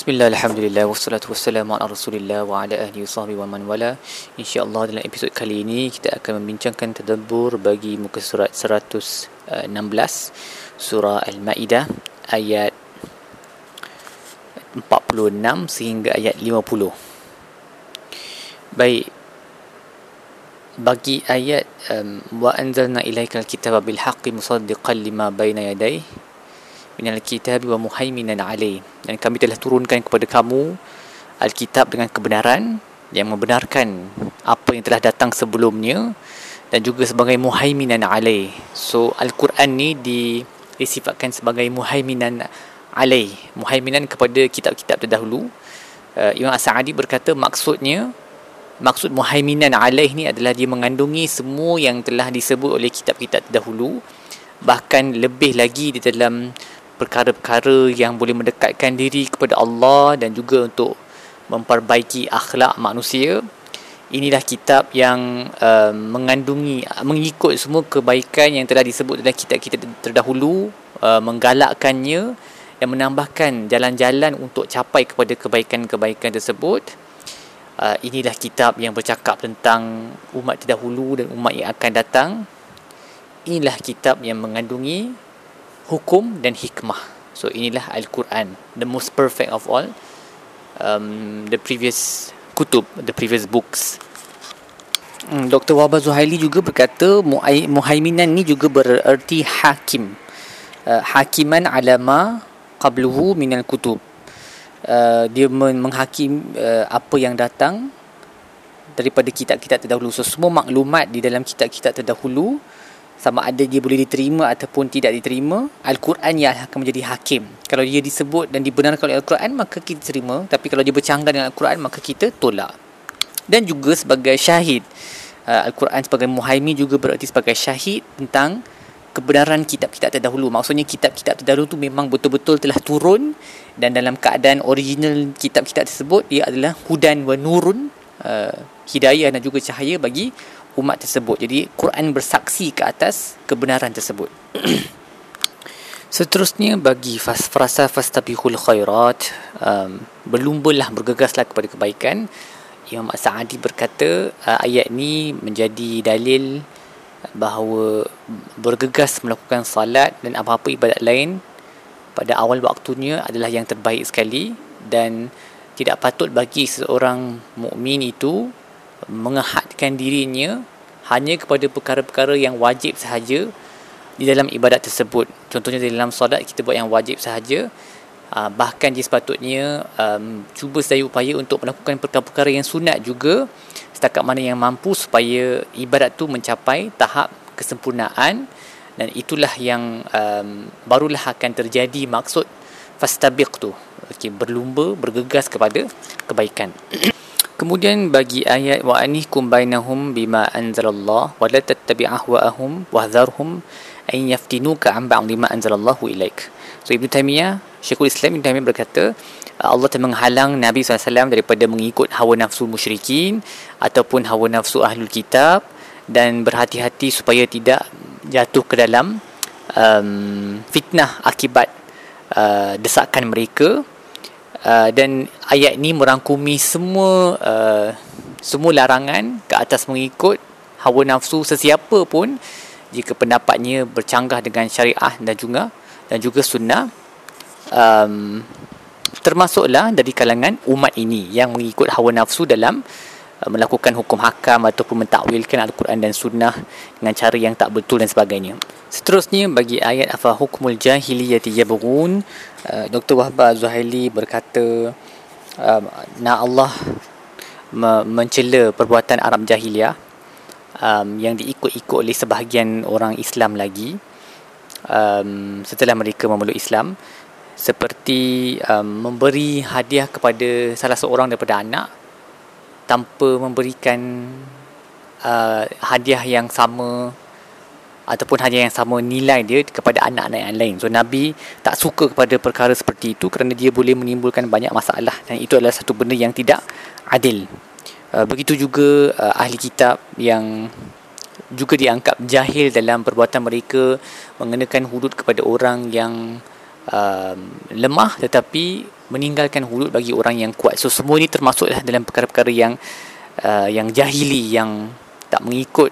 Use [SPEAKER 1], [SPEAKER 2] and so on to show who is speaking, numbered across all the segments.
[SPEAKER 1] Bismillah, Alhamdulillah, wassalatu wassalamu ala rasulillah wa ala ahli wa wa man wala InsyaAllah dalam episod kali ini kita akan membincangkan tadabbur bagi muka surat 116 Surah Al-Ma'idah ayat 46 sehingga ayat 50 Baik bagi ayat um, wa anzalna ilaikal kitaba bil haqqi musaddiqan lima bayna yadayhi minal kitabi wa muhaiminan alaih. Dan kami telah turunkan kepada kamu Alkitab dengan kebenaran yang membenarkan apa yang telah datang sebelumnya dan juga sebagai muhaiminan alaih. So Al-Quran ni di, disifatkan sebagai muhaiminan alaih. Muhaiminan kepada kitab-kitab terdahulu. Uh, Imam As-Sa'adi berkata maksudnya maksud muhaiminan alaih ni adalah dia mengandungi semua yang telah disebut oleh kitab-kitab terdahulu. Bahkan lebih lagi di dalam perkara-perkara yang boleh mendekatkan diri kepada Allah dan juga untuk memperbaiki akhlak manusia. Inilah kitab yang uh, mengandungi mengikut semua kebaikan yang telah disebut dalam kitab kita terdahulu uh, menggalakkannya dan menambahkan jalan-jalan untuk capai kepada kebaikan-kebaikan tersebut. Uh, inilah kitab yang bercakap tentang umat terdahulu dan umat yang akan datang. Inilah kitab yang mengandungi hukum dan hikmah. So inilah Al-Quran, the most perfect of all um, the previous kutub, the previous books. Hmm, Dr. Wahbah Zuhaili juga berkata muhaiminan ni juga bererti hakim. Uh, hakiman alama qabluhu minal kutub. Uh, dia menghakim uh, apa yang datang daripada kitab-kitab terdahulu. So semua maklumat di dalam kitab-kitab terdahulu sama ada dia boleh diterima ataupun tidak diterima Al-Quran yang akan menjadi hakim. Kalau dia disebut dan dibenarkan oleh Al-Quran maka kita terima. Tapi kalau dia bercanggah dengan Al-Quran maka kita tolak. Dan juga sebagai syahid uh, Al-Quran sebagai muhaimi juga berarti sebagai syahid tentang kebenaran kitab-kitab terdahulu. Maksudnya kitab-kitab terdahulu tu memang betul-betul telah turun dan dalam keadaan original kitab-kitab tersebut ia adalah hudan wa nurun uh, hidayah dan juga cahaya bagi umat tersebut. Jadi Quran bersaksi ke atas kebenaran tersebut. Seterusnya bagi frasa fastabihul khairat um, berlumbalah bergegaslah kepada kebaikan. Imam Sa'adi berkata uh, ayat ini menjadi dalil bahawa bergegas melakukan salat dan apa-apa ibadat lain pada awal waktunya adalah yang terbaik sekali dan tidak patut bagi seorang mukmin itu mengahadkan dirinya hanya kepada perkara-perkara yang wajib sahaja di dalam ibadat tersebut. Contohnya di dalam solat kita buat yang wajib sahaja. Uh, bahkan dia sepatutnya um, cuba sedaya upaya untuk melakukan perkara-perkara yang sunat juga setakat mana yang mampu supaya ibadat tu mencapai tahap kesempurnaan dan itulah yang um, barulah akan terjadi maksud fastabiq tu okay, berlumba bergegas kepada kebaikan Kemudian bagi ayat wa anihkum bainahum bima anzalallah wa la tattabi' ahwa'ahum wa hadharhum an yaftinuka an ba'd lima anzalallahu ilaik. So Ibn Taymiyah, Syekhul Islam Ibn Taymiyah berkata Allah telah menghalang Nabi SAW daripada mengikut hawa nafsu musyrikin ataupun hawa nafsu ahlul kitab dan berhati-hati supaya tidak jatuh ke dalam um, fitnah akibat uh, desakan mereka Uh, dan ayat ini merangkumi semua uh, semua larangan ke atas mengikut hawa nafsu sesiapa pun jika pendapatnya bercanggah dengan syariah dan juga dan juga sunnah. Um, termasuklah dari kalangan umat ini yang mengikut hawa nafsu dalam melakukan hukum hakam ataupun mentakwilkan al-Quran dan sunnah dengan cara yang tak betul dan sebagainya. Seterusnya bagi ayat afa hukmul jahiliyati yabghun uh, Dr. Wahbah Zuhaili berkata uh, nak Allah me- mencela perbuatan Arab jahiliyah um, yang diikut-ikut oleh sebahagian orang Islam lagi um, setelah mereka memeluk Islam seperti um, memberi hadiah kepada salah seorang daripada anak tanpa memberikan uh, hadiah yang sama ataupun hanya yang sama nilai dia kepada anak-anak yang lain. So Nabi tak suka kepada perkara seperti itu kerana dia boleh menimbulkan banyak masalah dan itu adalah satu benda yang tidak adil. Uh, begitu juga uh, ahli kitab yang juga dianggap jahil dalam perbuatan mereka mengenakan hudud kepada orang yang um, lemah tetapi meninggalkan hudud bagi orang yang kuat. So semua ini termasuklah dalam perkara-perkara yang uh, yang jahili yang tak mengikut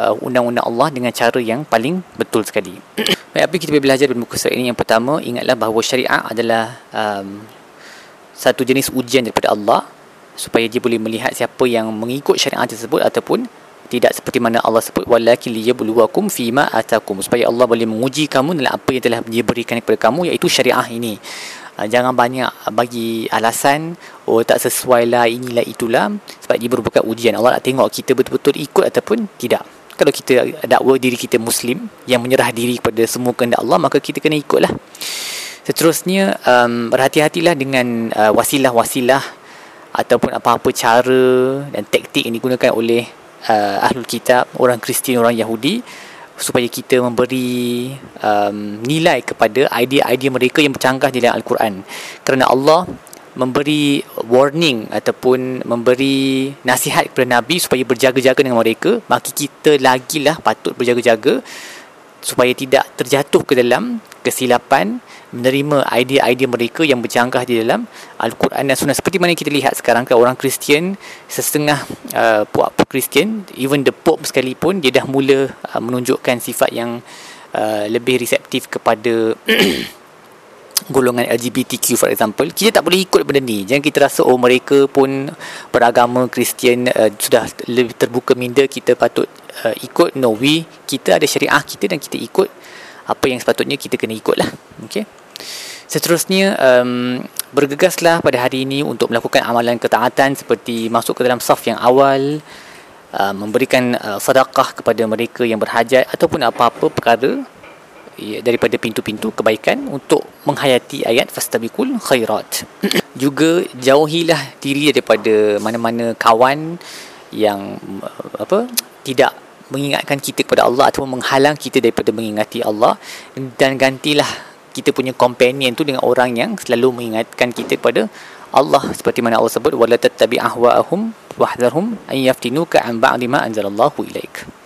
[SPEAKER 1] uh, undang-undang Allah dengan cara yang paling betul sekali. Baik, apa kita boleh belajar dari muka surat ini? Yang pertama, ingatlah bahawa syariat adalah um, satu jenis ujian daripada Allah supaya dia boleh melihat siapa yang mengikut syariat tersebut ataupun tidak seperti mana Allah sebut walakin liyabluwakum fima atakum. Supaya Allah boleh menguji kamu dalam apa yang telah dia berikan kepada kamu iaitu syariah ini. Uh, jangan banyak bagi alasan oh tak sesuai lah inilah itulah sebab dia merupakan ujian. Allah nak tengok kita betul-betul ikut ataupun tidak. Kalau kita dakwa diri kita muslim yang menyerah diri kepada semua kehendak Allah maka kita kena ikutlah. Seterusnya um, berhati-hatilah dengan uh, wasilah-wasilah ataupun apa-apa cara dan taktik yang digunakan oleh uh, ahlul kitab, orang Kristian, orang Yahudi supaya kita memberi um, nilai kepada idea-idea mereka yang bercanggah di dalam Al-Quran. Kerana Allah memberi warning ataupun memberi nasihat kepada Nabi supaya berjaga-jaga dengan mereka, maka kita lagilah patut berjaga-jaga supaya tidak terjatuh ke dalam kesilapan menerima idea-idea mereka yang bercanggah di dalam Al-Quran dan Sunnah. Seperti mana kita lihat sekarang kan orang Kristian setengah uh, puak-puak Kristian even the Pope sekalipun dia dah mula uh, menunjukkan sifat yang uh, lebih reseptif kepada golongan LGBTQ for example kita tak boleh ikut benda ni. Jangan kita rasa oh mereka pun beragama Kristian uh, sudah lebih terbuka minda kita patut uh, ikut. No we kita ada syariah kita dan kita ikut apa yang sepatutnya kita kena ikut lah okay. seterusnya um, bergegaslah pada hari ini untuk melakukan amalan ketaatan seperti masuk ke dalam saf yang awal uh, memberikan uh, sedekah kepada mereka yang berhajat ataupun apa-apa perkara daripada pintu-pintu kebaikan untuk menghayati ayat fastabiqul khairat. Juga jauhilah diri daripada mana-mana kawan yang apa tidak mengingatkan kita kepada Allah atau menghalang kita daripada mengingati Allah. Dan gantilah kita punya companion tu dengan orang yang selalu mengingatkan kita kepada Allah. Seperti mana Allah sebut wala tattabi ahwa'ahum wahdharhum an yaftinuka an ba'di ma anzalallahu ilaik.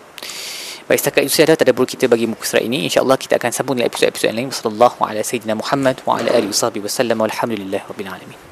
[SPEAKER 1] Baik setakat itu sahaja tadabbur kita bagi muka surat ini. Insyaallah kita akan sambung dengan episod-episod lain. Sallallahu alaihi wasallam Muhammad wa ala alihi wasallam walhamdulillahirabbil alamin.